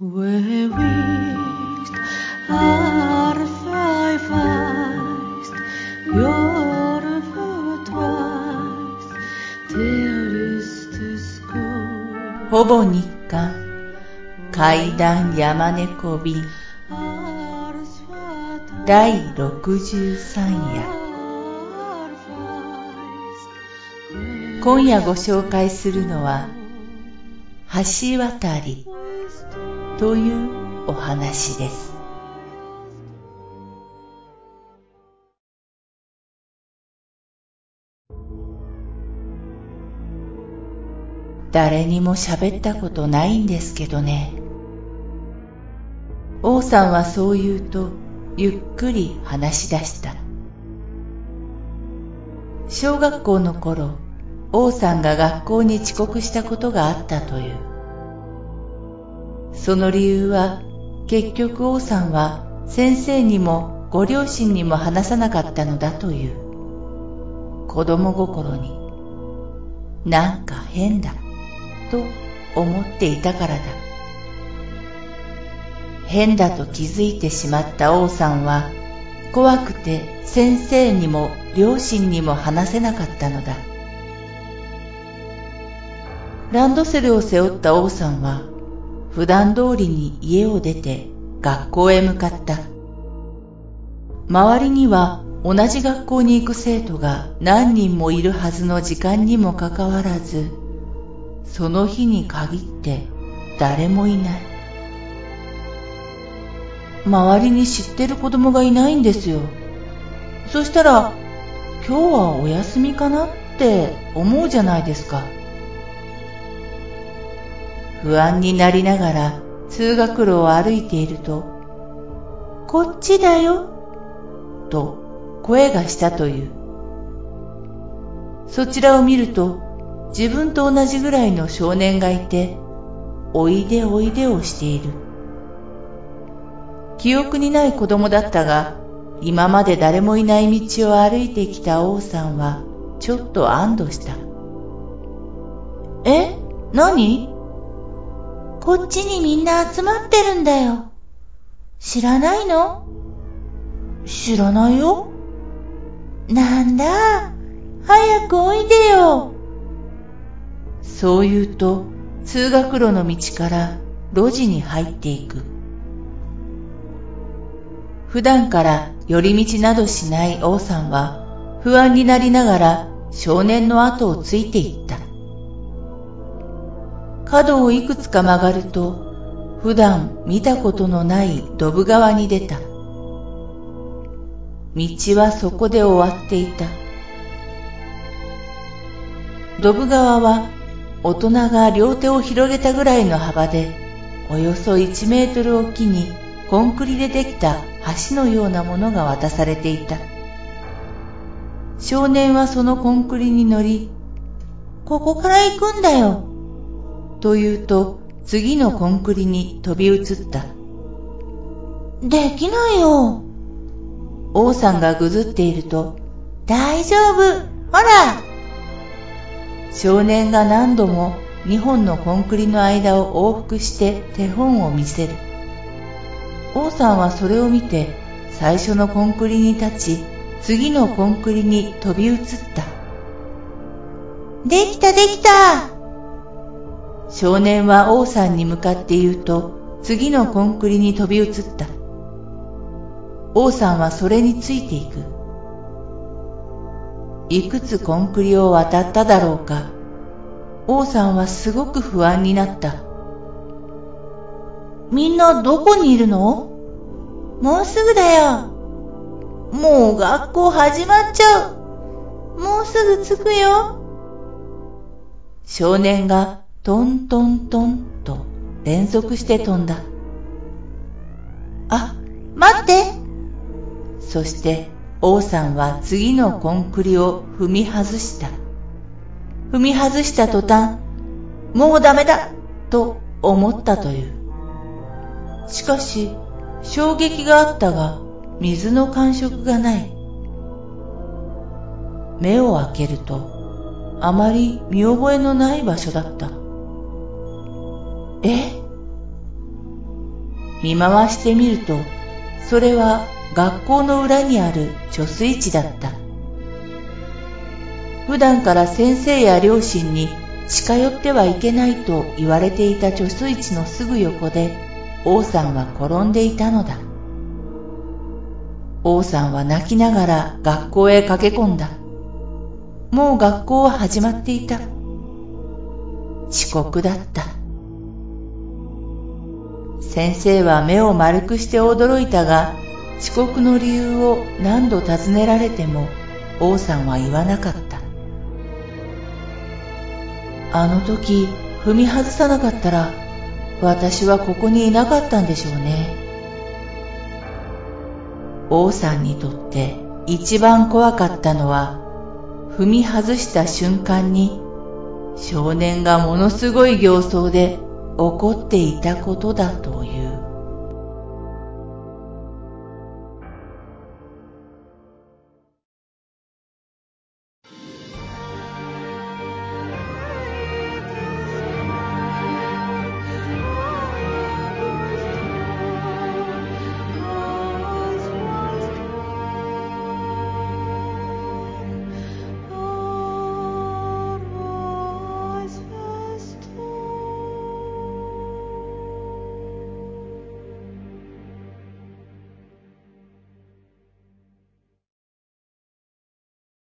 ほぼ日刊階段山猫便第63夜。今夜ご紹介するのは橋渡りというお話です。誰にも喋ったことないんですけどね。王さんはそう言うとゆっくり話し出した。小学校の頃王さんが学校に遅刻したことがあったという。その理由は結局王さんは先生にもご両親にも話さなかったのだという。子供心になんか変だと思っていたからだ。変だと気づいてしまった王さんは怖くて先生にも両親にも話せなかったのだ。ランドセルを背負った王さんは普段通りに家を出て学校へ向かった。周りには同じ学校に行く生徒が何人もいるはずの時間にもかかわらずその日に限って誰もいない。周りに知ってる子供がいないんですよ。そしたら今日はお休みかな？って思うじゃないですか。不安になりながら通学路を歩いているとこっちだよと声がしたというそちらを見ると自分と同じぐらいの少年がいて、おいでおいでをしている。記憶にない子供だったが、今まで誰もいない道を歩いてきた王さんは、ちょっと安堵した。え？何？こっちにみんな集まってるんだよ。知らないの？知らないよ。なんだ、早くおいでよ。そう言うと通学路の道から路地に入っていく。普段から寄り道などしない王さんは不安になりながら少年の後をついていった。角をいくつか曲がると普段見たことのないドブ川に出た。道はそこで終わっていた。ドブ川は大人が両手を広げたぐらいの幅で、およそ1メートルおきにコンクリでできた橋のようなものが渡されていた。少年はそのコンクリに乗り、ここから行くんだよ。と言うと、次のコンクリに飛び移った。できないよ。王さんがぐずっていると、大丈夫。ほら少年が何度も2本のコンクリの間を往復して手本を見せる。王さんはそれを見て最初のコンクリに立ち、次のコンクリに飛び移った。できたできた少年は王さんに向かって言うと、次のコンクリに飛び移った。王さんはそれについていく。いくつコンクリを渡っただろうか。王さんはすごく不安になった。みんなどこにいるの？もうすぐだよ。もう学校始まっちゃう。もうすぐ着くよ。少年がトントントンと連続して飛んだ。あ、待ってそして王さんは次のコンクリを踏み外した。踏み外した途端、もうダメだと思ったという。しかし、衝撃があったが、水の感触がない。目を開けると、あまり見覚えのない場所だった。え？見回してみると、それは学校の裏にある貯水池だった。普段から先生や両親に近寄ってはいけないと言われていた貯水池のすぐ横で王さんは転んでいたのだ。王さんは泣きながら学校へ駆け込んだ。もう学校は始まっていた。遅刻だった。先生は目を丸くして驚いたが、遅刻の理由を何度尋ねられても王さんは言わなかった。あの時踏み外さなかったら私はここにいなかったんでしょうね。王さんにとって一番怖かったのは踏み外した瞬間に少年がものすごい形相で怒っていたことだという